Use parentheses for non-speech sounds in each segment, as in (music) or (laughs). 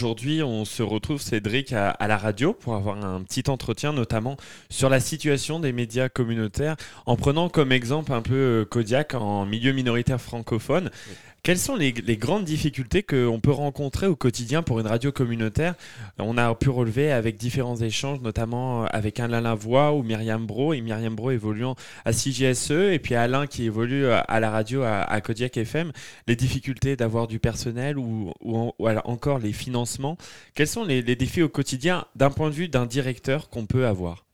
Aujourd'hui, on se retrouve, Cédric, à, la radio pour avoir un petit entretien, notamment sur la situation des médias communautaires, en prenant comme exemple un peu euh, Kodiak en milieu minoritaire francophone. Quelles sont les, grandes difficultés qu'on peut rencontrer au quotidien pour une radio communautaire? On a pu relever avec différents échanges, notamment avec Alain Lavoie ou Myriam Bro, et Myriam Bro évoluant à CGSE, et puis Alain qui évolue à la radio à, à Kodiak FM, les difficultés d'avoir du personnel ou, encore les financements. Quels sont les, défis au quotidien d'un point de vue d'un directeur qu'on peut avoir?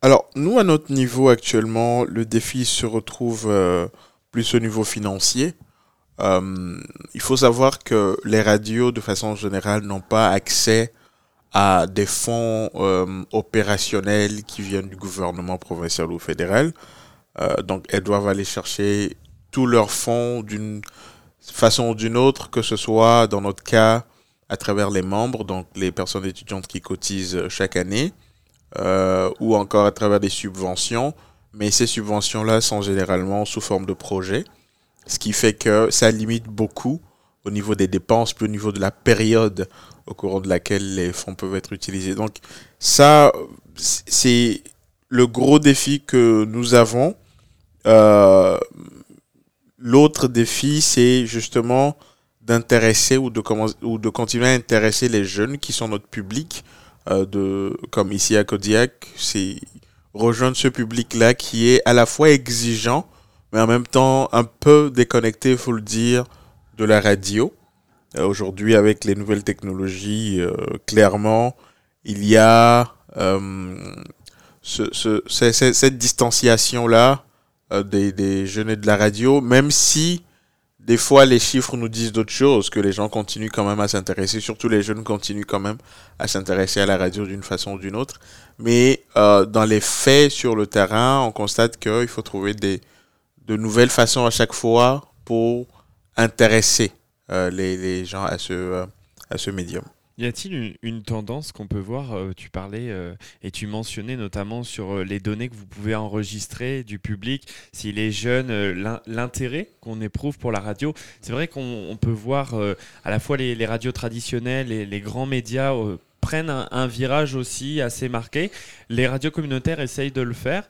Alors, nous, à notre niveau actuellement, le défi se retrouve euh, plus au niveau financier. Euh, il faut savoir que les radios, de façon générale, n'ont pas accès à des fonds euh, opérationnels qui viennent du gouvernement provincial ou fédéral. Euh, donc, elles doivent aller chercher tous leurs fonds d'une façon ou d'une autre, que ce soit, dans notre cas, à travers les membres, donc les personnes étudiantes qui cotisent chaque année, ou encore à travers des subventions. Mais ces subventions-là sont généralement sous forme de projets ce qui fait que ça limite beaucoup au niveau des dépenses, puis au niveau de la période au cours de laquelle les fonds peuvent être utilisés. Donc ça, c'est le gros défi que nous avons. Euh, L'autre défi, c'est justement d'intéresser ou de, ou de continuer à intéresser les jeunes qui sont notre public, euh, de, comme ici à Kodiak, c'est rejoindre ce public-là qui est à la fois exigeant, mais en même temps un peu déconnecté, il faut le dire, de la radio. Euh, Aujourd'hui, avec les nouvelles technologies, euh, clairement, il y a euh, ce, ce, cette, distanciation-là des, jeunes et de la radio, même si des fois les chiffres nous disent d'autres choses, que les gens continuent quand même à s'intéresser, surtout les jeunes continuent quand même à s'intéresser à la radio d'une façon ou d'une autre. Mais dans les faits sur le terrain, on constate qu'il faut trouver des, de nouvelles façons à chaque fois pour intéresser euh, les, gens à ce, euh, à ce médium. Y a-t-il une, tendance qu'on peut voir euh, Tu parlais et tu mentionnais notamment sur les données que vous pouvez enregistrer du public, si les jeunes, l'intérêt qu'on éprouve pour la radio. C'est vrai qu'on peut voir à la fois les, radios traditionnelles et les grands médias prennent un, virage aussi assez marqué. Les radios communautaires essayent de le faire.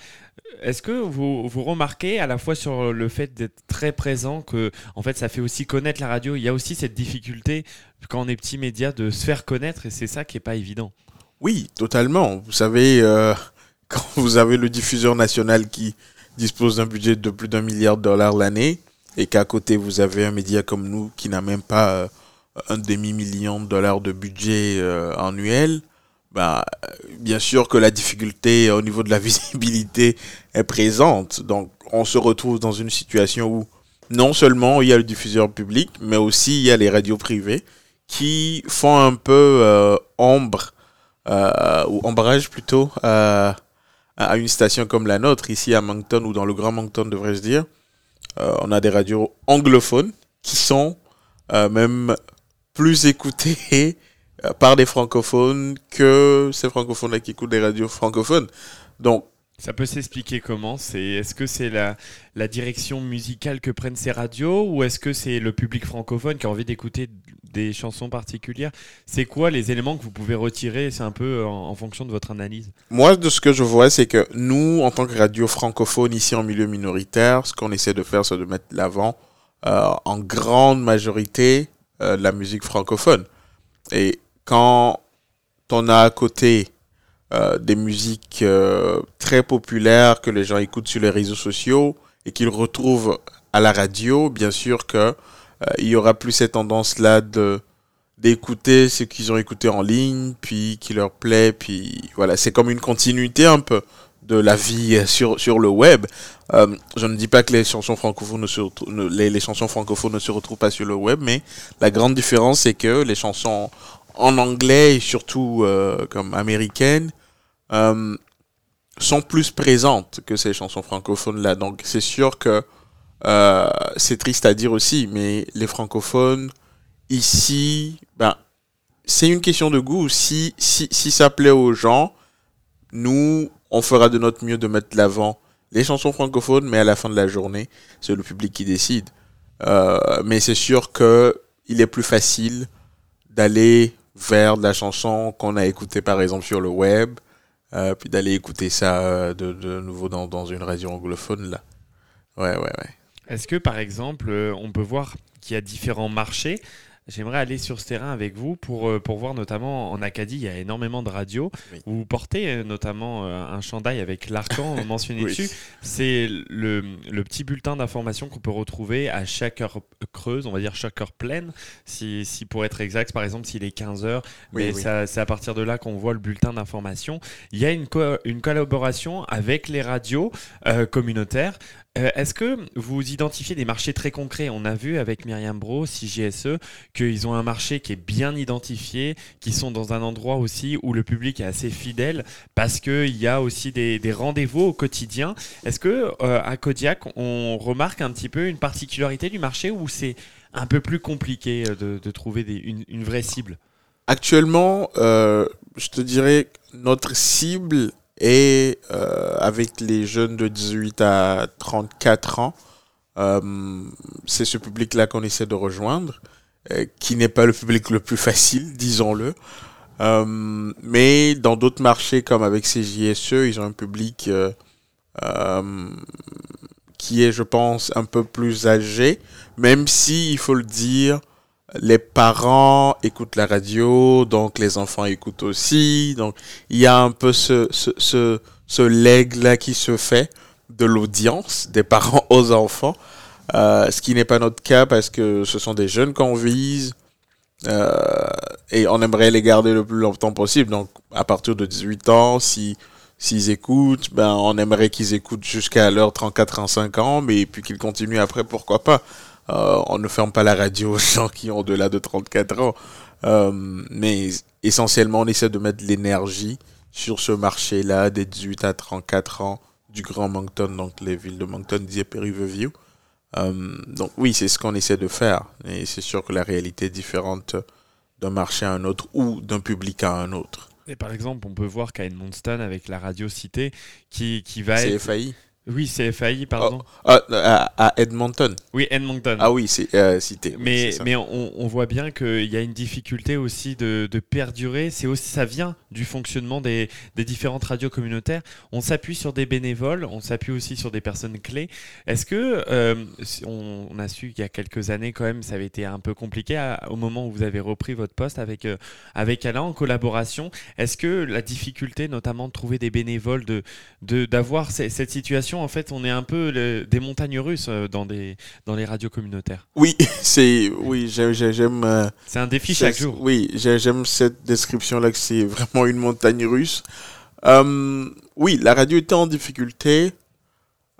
Est-ce que vous, remarquez à la fois sur le fait d'être très présent que en fait ça fait aussi connaître la radio, il y a aussi cette difficulté quand on est petit média de se faire connaître et c'est ça qui est pas évident. Oui, totalement. Vous savez, euh, (laughs) quand vous avez le diffuseur national qui dispose d'un budget de plus d'un milliard de dollars l'année et qu'à côté vous avez un média comme nous qui n'a même pas euh, un demi-million de dollars de budget euh, annuel, bah, bien sûr que la difficulté au niveau de la (laughs) visibilité est présente. Donc, on se retrouve dans une situation où non seulement il y a le diffuseur public, mais aussi il y a les radios privées qui font un peu euh, ombre, euh, ou ombrage plutôt, euh, à une station comme la nôtre, ici à Moncton, ou dans le Grand Moncton, devrais-je dire. Euh, on a des radios anglophones qui sont même plus (laughs) écoutées par des francophones que ces francophones-là qui écoutent des radios francophones. Donc, ça peut s'expliquer comment? C'est est-ce que c'est la, la direction musicale que prennent ces radios ou est-ce que c'est le public francophone qui a envie d'écouter des chansons particulières? C'est quoi les éléments que vous pouvez retirer? C'est un peu en, en, fonction de votre analyse. Moi, de ce que je vois, c'est que nous, en tant que radio francophone ici en milieu minoritaire, ce qu'on essaie de faire, c'est de mettre l'avant euh, en grande majorité euh, la musique francophone. Et quand on a à côté euh, des musiques euh, très populaires que les gens écoutent sur les réseaux sociaux et qu'ils retrouvent à la radio, bien sûr que euh, y aura plus cette tendance là de d'écouter ce qu'ils ont écouté en ligne, puis qui leur plaît, puis voilà, c'est comme une continuité un peu de la vie sur sur le web. Euh, je ne dis pas que les chansons francophones les chansons francophones ne se retrouvent pas sur le web, mais la grande différence c'est que les chansons en anglais et surtout euh, comme américaines euh, sont plus présentes que ces chansons francophones là. Donc c'est sûr que euh, c'est triste à dire aussi, mais les francophones ici, ben c'est une question de goût. Si si si ça plaît aux gens, nous on fera de notre mieux de mettre l'avant les chansons francophones, mais à la fin de la journée, c'est le public qui décide. Mais c'est sûr que il est plus facile d'aller vers de la chanson qu'on a écoutée par exemple sur le web, euh, puis d'aller écouter ça euh, de, nouveau dans, dans une radio anglophone là. Ouais, ouais, ouais. Est-ce que par exemple, euh, on peut voir qu'il y a différents marchés J'aimerais aller sur ce terrain avec vous pour, euh, pour voir notamment en Acadie, il y a énormément de radios. Oui. Vous portez euh, notamment euh, un chandail avec l'arcan (laughs) mentionné Oui. dessus. C'est le, le petit bulletin d'information qu'on peut retrouver à chaque heure creuse, on va dire chaque heure pleine, si, si pour être exact, par exemple s'il est 15 heures. Oui, mais oui. ça- c'est à partir de là qu'on voit le bulletin d'information. Il y a une, co- une collaboration avec les radios euh, communautaires. Euh, Est-ce que vous identifiez des marchés très concrets? On a vu avec Myriam Bro, CJSE, qu'ils ont un marché qui est bien identifié, qui sont dans un endroit aussi où le public est assez fidèle, parce qu'il y a aussi des, rendez-vous au quotidien. Est-ce que euh, à Kodiak, on remarque un petit peu une particularité du marché où c'est un peu plus compliqué euh, de, trouver une, vraie cible? Actuellement, je te dirais notre cible est euh, avec les jeunes de 18 à 34 ans. Euh, c'est ce public-là qu'on essaie de rejoindre, euh, qui n'est pas le public le plus facile, disons-le. Euh, mais dans d'autres marchés comme avec CJSE, ils ont un public euh, qui est, je pense, un peu plus âgé, même si, il faut le dire, les parents écoutent la radio, donc les enfants écoutent aussi. Donc il y a un peu ce, ce, ce, ce leg-là qui se fait de l'audience des parents (laughs) aux enfants. Euh, ce qui n'est pas notre cas parce que ce sont des jeunes qu'on vise euh, et on aimerait les garder le plus longtemps possible. Donc à partir de 18 ans, si s'ils écoutent, ben on aimerait qu'ils écoutent jusqu'à leurs 34-35 ans, mais puis qu'ils continuent après, pourquoi pas. Euh, on ne ferme pas la radio aux gens qui ont au-delà de 34 ans. Euh, mais essentiellement, on essaie de mettre l'énergie sur ce marché-là des 18 à 34 ans du Grand Moncton, donc les villes de Moncton, Dieppe et Riverview. Euh, donc oui, c'est ce qu'on essaie de faire. Et c'est sûr que la réalité est différente d'un marché à un autre ou d'un public à un autre. Et par exemple, on peut voir qu'à Edmonton, avec la radio cité, qui, qui va être... FAI Oui, c'est FAI, pardon. Ah, à, à Edmonton. Oui, Edmonton. Ah oui, c'est euh, cité. Mais, on, on voit bien qu'il y a une difficulté aussi de, de perdurer. C'est aussi, ça vient du fonctionnement des, des différentes radios communautaires. On s'appuie sur des bénévoles, on s'appuie aussi sur des personnes clés. Est-ce que euh, on, on a su qu'il y a quelques années quand même, ça avait été un peu compliqué à- au moment où vous avez repris votre poste avec euh, avec Alain en collaboration. Est-ce que la difficulté, notamment de trouver des bénévoles, de de d'avoir ce- cette situation, en fait, on est un peu le- des montagnes russes euh, dans des dans les radios communautaires. Oui, (laughs) c'est oui, j'ai- j'ai- j'aime. euh, C'est un défi chaque jour. Oui, j'ai- j'aime cette description-là que c'est vraiment une montagne russe. Euh, oui, la radio était en difficulté.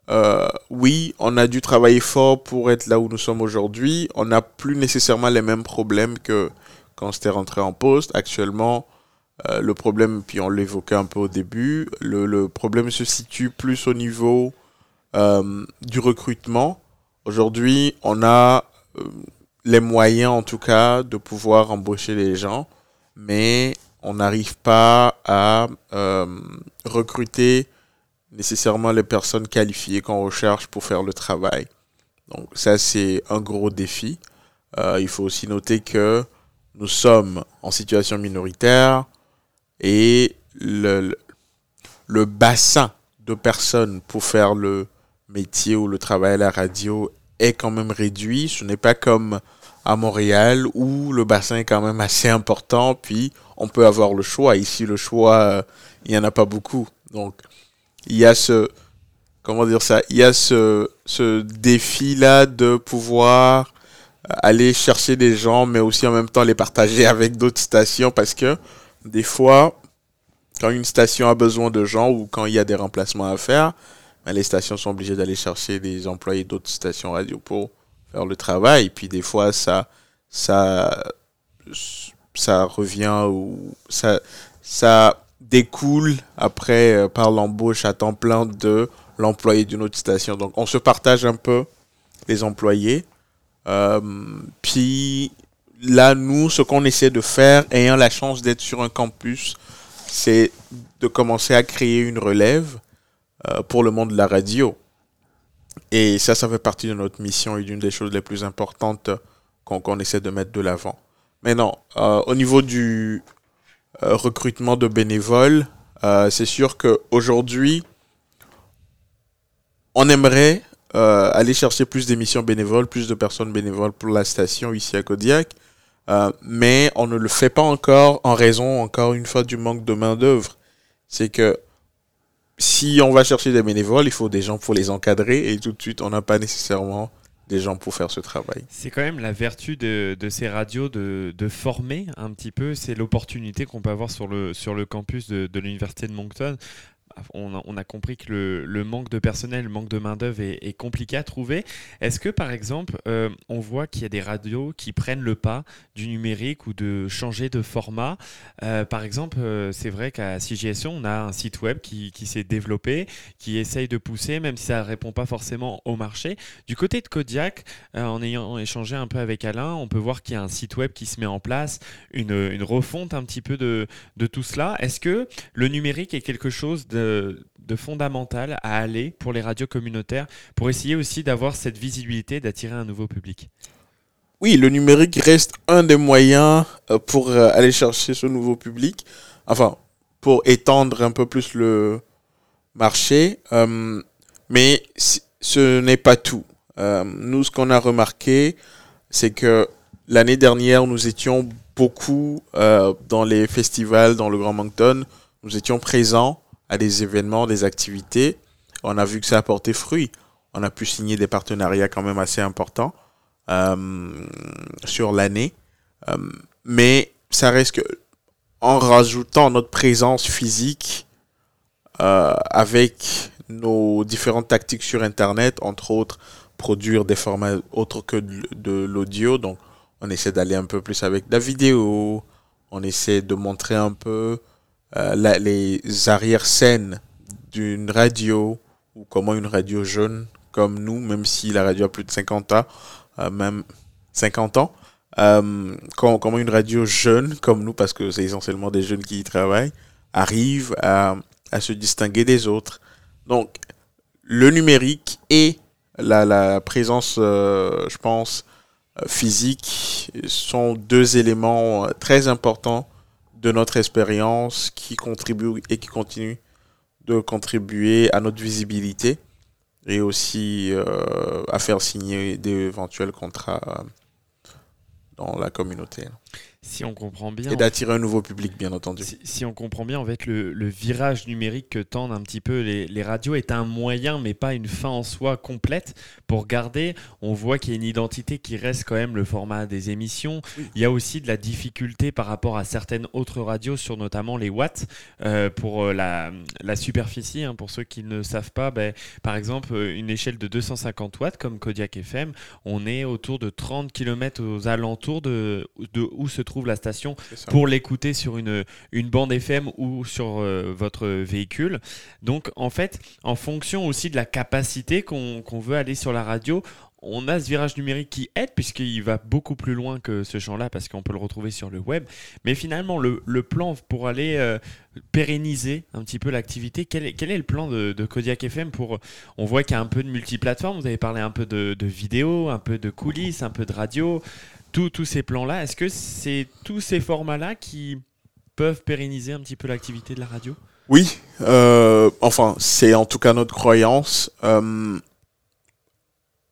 Euh, oui, on a dû travailler fort pour être là où nous sommes aujourd'hui. On n'a plus nécessairement les mêmes problèmes que quand c'était rentré en poste. Actuellement, euh, le problème, puis on l'évoquait un peu au début, le, le problème se situe plus au niveau euh, du recrutement. Aujourd'hui, on a euh, les moyens, en tout cas, de pouvoir embaucher les gens, mais on n'arrive pas à recruter nécessairement les personnes qualifiées qu'on recherche pour faire le travail. Donc ça, c'est un gros défi. Il faut aussi noter que nous sommes en situation minoritaire et le, le, bassin de personnes pour faire le métier ou le travail à la radio est quand même réduit. Ce n'est pas comme à Montréal où le bassin est quand même assez important, puis on peut avoir le choix. Ici, le choix, euh, il n'y en a pas beaucoup. Donc, il y a ce, comment dire ça, il y a ce, ce défi-là de pouvoir aller chercher des gens, mais aussi en même temps les partager avec d'autres stations parce que des fois, quand une station a besoin de gens ou quand il y a des remplacements à faire, ben, les stations sont obligées d'aller chercher des employés d'autres stations radio pour faire le travail. Puis des fois, ça, ça, ça revient ou ça, ça découle après euh, par l'embauche à temps plein de l'employé d'une autre station. Donc on se partage un peu les employés. Euh, puis là, nous, ce qu'on essaie de faire, ayant la chance d'être sur un campus, c'est de commencer à créer une relève euh, pour le monde de la radio. Et ça, ça fait partie de notre mission et d'une des choses les plus importantes qu'on qu'on essaie de mettre de l'avant. Mais non, euh, au niveau du euh, recrutement de bénévoles, euh, c'est sûr qu'aujourd'hui, on aimerait euh, aller chercher plus d'émissions bénévoles, plus de personnes bénévoles pour la station ici à Kodiak. Euh, mais on ne le fait pas encore en raison, encore une fois, du manque de main-d'œuvre. C'est que si on va chercher des bénévoles, il faut des gens pour les encadrer et tout de suite, on n'a pas nécessairement des gens pour faire ce travail. C'est quand même la vertu de, ces radios de, former un petit peu. C'est l'opportunité qu'on peut avoir sur le, campus de l'Université de Moncton on a, compris que le, manque de personnel, le manque de main-d'œuvre est, compliqué à trouver. Est-ce que, par exemple, euh, on voit qu'il y a des radios qui prennent le pas du numérique ou de changer de format? Euh, Par exemple, euh, c'est vrai qu'à CGSO, on a un site web qui, s'est développé, qui essaye de pousser, même si ça ne répond pas forcément au marché. Du côté de Kodiak, en ayant échangé un peu avec Alain, on peut voir qu'il y a un site web qui se met en place, une, refonte un petit peu de tout cela. Est-ce que le numérique est quelque chose de de, fondamental à aller pour les radios communautaires pour essayer aussi d'avoir cette visibilité, d'attirer un nouveau public Oui, le numérique reste un des moyens euh, pour euh, aller chercher ce nouveau public. Enfin, pour étendre un peu plus le marché. Euh, mais ce n'est pas tout. Nous, ce qu'on a remarqué, c'est que l'année dernière, nous étions beaucoup dans les festivals, dans le Grand Moncton. Nous étions présents à des événements, des activités. On a vu que ça a porté fruit. On a pu signer des partenariats quand même assez importants euh, sur l'année. Euh, mais ça reste que, en rajoutant notre présence physique euh, avec nos différentes tactiques sur Internet, entre autres, produire des formats autres que de, l'audio. Donc, on essaie d'aller un peu plus avec la vidéo. On essaie de montrer un peu euh, les arrière-scènes d'une radio ou comment une radio jeune comme nous, même si la radio a plus de 50 ans, euh, même 50 ans, euh, comment, une radio jeune comme nous, parce que c'est essentiellement des jeunes qui y travaillent, arrive à, se distinguer des autres. Donc, le numérique et la, présence, je pense, physique sont deux éléments très importants de notre expérience qui contribue et qui continue de contribuer à notre visibilité et aussi euh, à faire signer d'éventuels contrats dans la communauté. Si on comprend bien. Et d'attirer un nouveau public, bien entendu. Si, si, on comprend bien, en fait, le, le, virage numérique que tendent un petit peu les, les, radios est un moyen, mais pas une fin en soi complète. Pour garder, on voit qu'il y a une identité qui reste quand même le format des émissions. Oui. Il y a aussi de la difficulté par rapport à certaines autres radios, sur notamment les watts, euh, pour la, la superficie. Hein, pour ceux qui ne savent pas, ben, par exemple, une échelle de 250 watts, comme Kodiak FM, on est autour de 30 km aux alentours de, de où se trouve la station pour l'écouter sur une, une bande FM ou sur euh, votre véhicule. Donc en fait, en fonction aussi de la capacité qu'on qu veut aller sur la radio, on a ce virage numérique qui aide puisqu'il va beaucoup plus loin que ce champ-là parce qu'on peut le retrouver sur le web. Mais finalement, le, le plan pour aller euh, pérenniser un petit peu l'activité, quel, quel, est le plan de, de, Kodiak FM pour... On voit qu'il y a un peu de multiplateforme, vous avez parlé un peu de, de vidéo, un peu de coulisses, un peu de radio tous ces plans-là, est-ce que c'est tous ces formats-là qui peuvent pérenniser un petit peu l'activité de la radio? Oui, euh, enfin, c'est en tout cas notre croyance. Euh,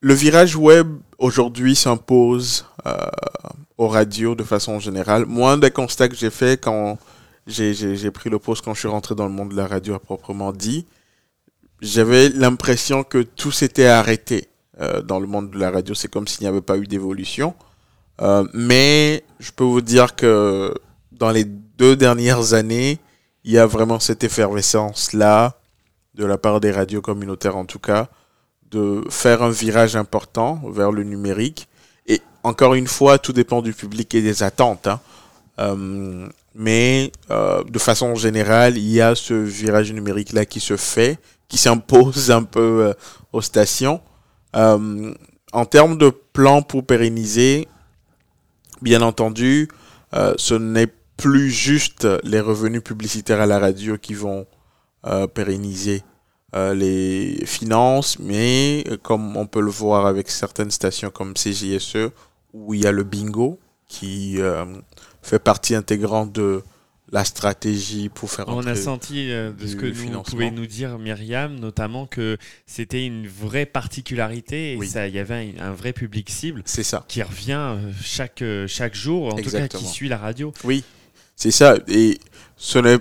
le virage web aujourd'hui s'impose euh, aux radios de façon générale. Moi, des constats que j'ai fait quand j'ai pris le poste, quand je suis rentré dans le monde de la radio à proprement dit, j'avais l'impression que tout s'était arrêté dans le monde de la radio. C'est comme s'il n'y avait pas eu d'évolution. Euh, mais je peux vous dire que dans les deux dernières années, il y a vraiment cette effervescence-là, de la part des radios communautaires en tout cas, de faire un virage important vers le numérique. Et encore une fois, tout dépend du public et des attentes. Hein. Euh, mais euh, de façon générale, il y a ce virage numérique-là qui se fait, qui s'impose un peu aux stations. En termes de plan pour pérenniser, bien entendu, euh, ce n'est plus juste les revenus publicitaires à la radio qui vont euh, pérenniser euh, les finances, mais comme on peut le voir avec certaines stations comme CJSE, où il y a le bingo qui fait partie intégrante de la stratégie pour faire On a senti euh, de ce que nous pouvait nous dire Myriam, notamment que c'était une vraie particularité et Oui. ça, il y avait un, un vrai public cible C'est ça. qui revient euh, chaque, euh, chaque jour, en tout cas qui suit la radio. Oui, c'est ça. Et ce n'est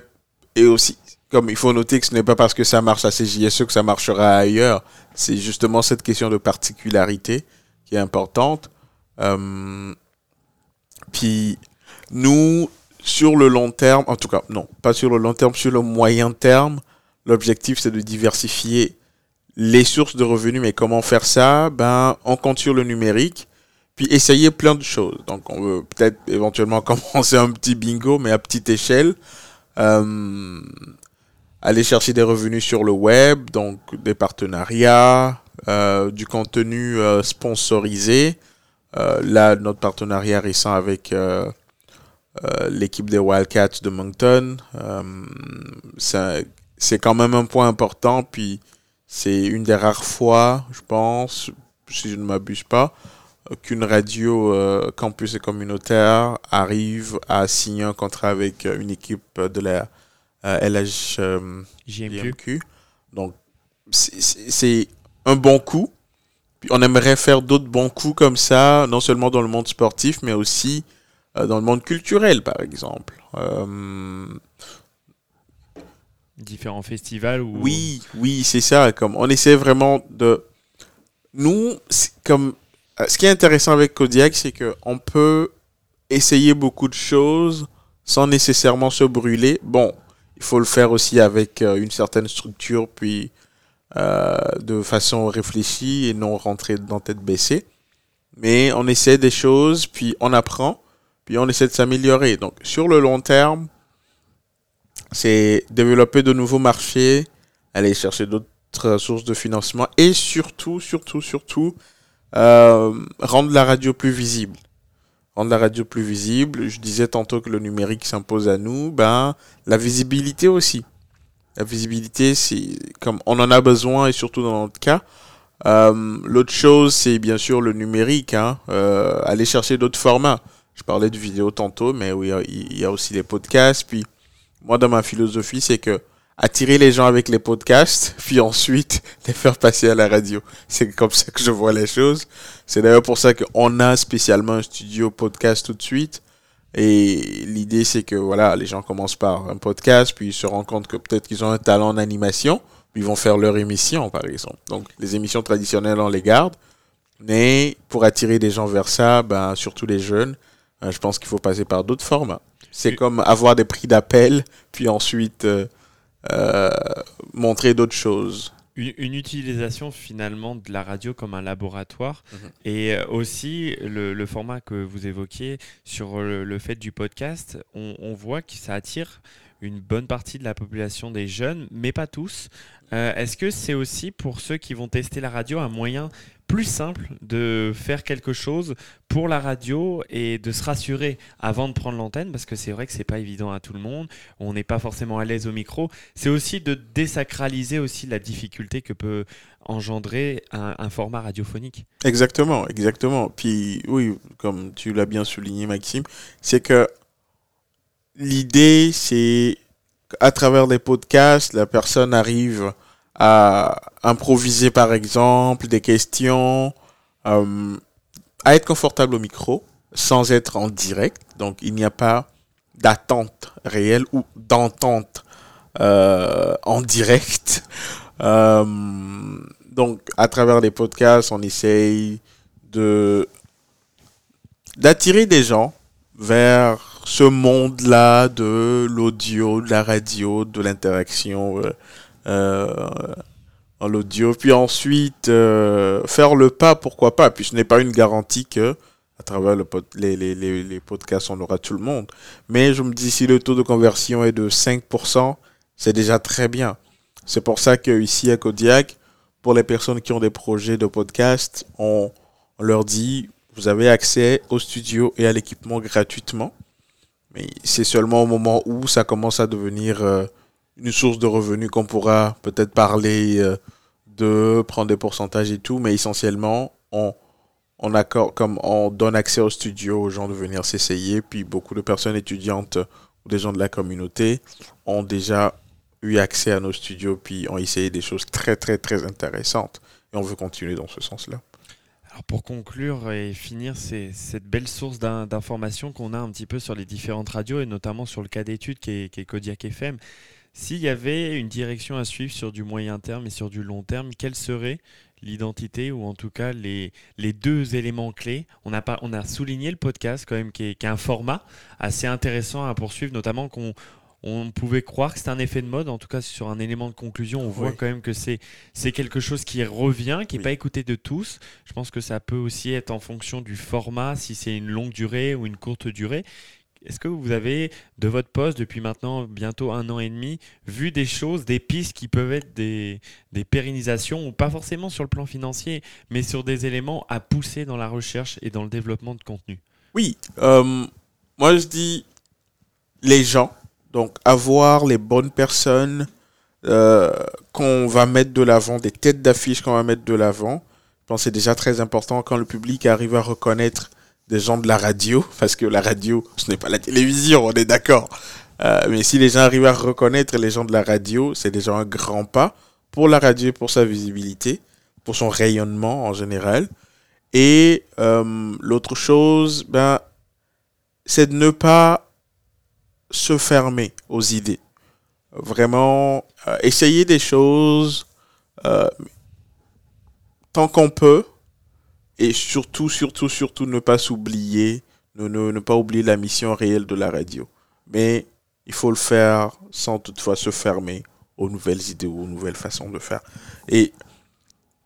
et aussi comme il faut noter que ce n'est pas parce que ça marche à CJSE que ça marchera ailleurs. C'est justement cette question de particularité qui est importante. Euh, puis nous, sur le long terme, en tout cas, non, pas sur le long terme, sur le moyen terme, l'objectif c'est de diversifier les sources de revenus. Mais comment faire ça? Ben, on compte sur le numérique puis essayer plein de choses. Donc, on veut peut-être éventuellement (laughs) commencer un petit bingo, mais à petite échelle. Euh, aller chercher des revenus sur le web, donc des partenariats, euh, du contenu euh, sponsorisé. Euh, là, notre partenariat récent avec euh, l'équipe des Wildcats de Moncton, euh, c'est quand même un point important. Puis, c'est une des rares fois, je pense, si je ne m'abuse pas, qu'une radio euh, campus et communautaire arrive à signer un contrat avec euh, une équipe de la euh, LH euh, JMQ. JMQ. Donc, c'est- un bon coup. Puis on aimerait faire d'autres bons coups comme ça, non seulement dans le monde sportif, mais aussi dans le monde culturel, par exemple. Euh, Différents festivals où oui, oui, c'est ça. Comme on essaie vraiment de. Nous, comme euh, ce qui est intéressant avec Kodiak, c'est que on peut essayer beaucoup de choses sans nécessairement se brûler. Bon, il faut le faire aussi avec euh, une certaine structure, puis euh, de façon réfléchie et non rentrer dans tête baissée. Mais on essaie des choses, puis on apprend, puis on essaie de s'améliorer. Donc, sur le long terme, c'est développer de nouveaux marchés, aller chercher d'autres sources de financement et surtout, surtout, surtout, euh, rendre la radio plus visible. Rendre la radio plus visible. Je disais tantôt que le numérique s'impose à nous. Ben, la visibilité aussi. La visibilité, c'est comme on en a besoin et surtout dans notre cas. Euh, L'autre chose, c'est bien sûr le numérique. Hein, euh, aller chercher d'autres formats. Je parlais de vidéo tantôt, mais oui, il y a aussi les podcasts. Puis moi, dans ma philosophie, c'est que attirer les gens avec les podcasts, (laughs) puis ensuite (laughs) les faire passer à la radio. C'est comme ça que je vois les choses. C'est d'ailleurs pour ça qu'on a spécialement un studio podcast tout de suite. Et l'idée, c'est que voilà, les gens commencent par un podcast, puis ils se rendent compte que peut-être qu'ils ont un talent en animation, puis ils vont faire leur émission, par exemple. Donc, les émissions traditionnelles, on les garde. Mais pour attirer des gens vers ça, ben, surtout les jeunes, je pense qu'il faut passer par d'autres formats. C'est Oui. comme avoir des prix d'appel, puis ensuite euh, euh, montrer d'autres choses. une, une utilisation finalement de la radio comme un laboratoire Mhm. et euh, aussi le, le format que vous évoquiez sur le, le fait du podcast, on, on voit que ça attire une bonne partie de la population des jeunes, mais pas tous. Euh, Est-ce que c'est aussi pour ceux qui vont tester la radio un moyen plus simple de faire quelque chose pour la radio et de se rassurer avant de prendre l'antenne? Parce que c'est vrai que c'est pas évident à tout le monde, on n'est pas forcément à l'aise au micro. C'est aussi de désacraliser aussi la difficulté que peut engendrer un, un format radiophonique. Exactement, exactement. Puis oui, comme tu l'as bien souligné, Maxime, c'est que l'idée, c'est qu'à travers les podcasts, la personne arrive à improviser, par exemple, des questions, euh, à être confortable au micro, sans être en direct. Donc, il n'y a pas d'attente réelle ou d'entente euh, en direct. (laughs) Euh, donc, à travers les podcasts, on essaye de d'attirer des gens vers ce monde-là de l'audio, de la radio, de l'interaction euh, euh, en l'audio. Puis ensuite, euh, faire le pas, pourquoi pas. Puis ce n'est pas une garantie que à travers les, podcasts, on aura tout le monde. Mais je me dis, si le taux de conversion est de 5%, c'est déjà très bien. C'est pour ça que ici à Kodiak, pour les personnes qui ont des projets de podcast, on leur dit vous avez accès au studio et à l'équipement gratuitement. Mais c'est seulement au moment où ça commence à devenir euh, une source de revenus qu'on pourra peut-être parler euh, de prendre des pourcentages et tout. Mais essentiellement, on, accorde, comme on donne accès au studio aux gens de venir s'essayer, puis beaucoup de personnes étudiantes ou des gens de la communauté ont déjà eu accès à nos studios, puis ont essayé des choses très, très, très intéressantes. Et on veut continuer dans ce sens-là. Alors pour conclure et finir, c'est cette belle source d'informations qu'on a un petit peu sur les différentes radios et notamment sur le cas d'étude qui est, Kodiak FM. S'il y avait une direction à suivre sur du moyen terme et sur du long terme, quelle serait l'identité ou en tout cas les, deux éléments clés? On a, souligné le podcast quand même qui est un format assez intéressant à poursuivre, notamment qu'on on pouvait croire que c'était un effet de mode. En tout cas, sur un élément de conclusion, on voit quand même que c'est quelque chose qui revient, qui n'est pas écouté de tous. Je pense que ça peut aussi être en fonction du format, si c'est une longue durée ou une courte durée. Est-ce que vous avez, de votre poste, depuis maintenant bientôt un an et demi, vu des choses, des pistes qui peuvent être des, des pérennisations, ou pas forcément sur le plan financier, mais sur des éléments à pousser dans la recherche et dans le développement de contenu? Oui, euh, moi je dis les gens donc, avoir les bonnes personnes euh, qu'on va mettre de l'avant, des têtes d'affiche qu'on va mettre de l'avant. Je pense c'est déjà très important quand le public arrive à reconnaître des gens de la radio, (laughs) parce que la radio, ce n'est pas la télévision, on est d'accord. Euh, mais si les gens arrivent à reconnaître les gens de la radio, c'est déjà un grand pas pour la radio, pour sa visibilité, pour son rayonnement en général. Et euh, l'autre chose, ben, c'est de ne pas se fermer aux idées. Vraiment, euh, essayer des choses euh, tant qu'on peut et surtout, surtout, surtout ne pas s'oublier, ne, ne, pas oublier la mission réelle de la radio. Mais il faut le faire sans toutefois se fermer aux nouvelles idées ou aux nouvelles façons de faire. Et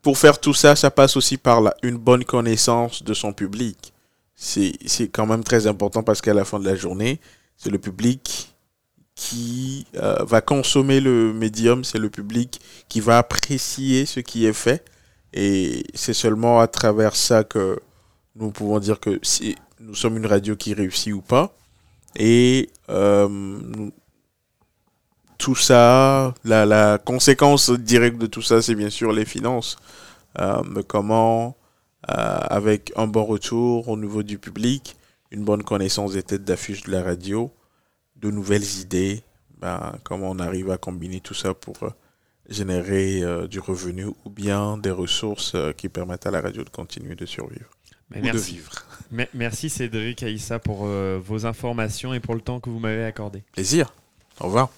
pour faire tout ça, ça passe aussi par la, une bonne connaissance de son public. C'est quand même très important parce qu'à la fin de la journée, c'est le public qui euh, va consommer le médium, c'est le public qui va apprécier ce qui est fait. Et c'est seulement à travers ça que nous pouvons dire que si nous sommes une radio qui réussit ou pas. Et euh, tout ça, la, conséquence directe de tout ça, c'est bien sûr les finances. Euh, comment, avec un bon retour au niveau du public, une bonne connaissance des têtes d'affiche de la radio, de nouvelles idées, ben, comment on arrive à combiner tout ça pour euh, générer euh, du revenu ou bien des ressources euh, qui permettent à la radio de continuer de survivre ou merci. de vivre. merci Cédric Aïssa pour vos informations et pour le temps que vous m'avez accordé. Plaisir. Au revoir.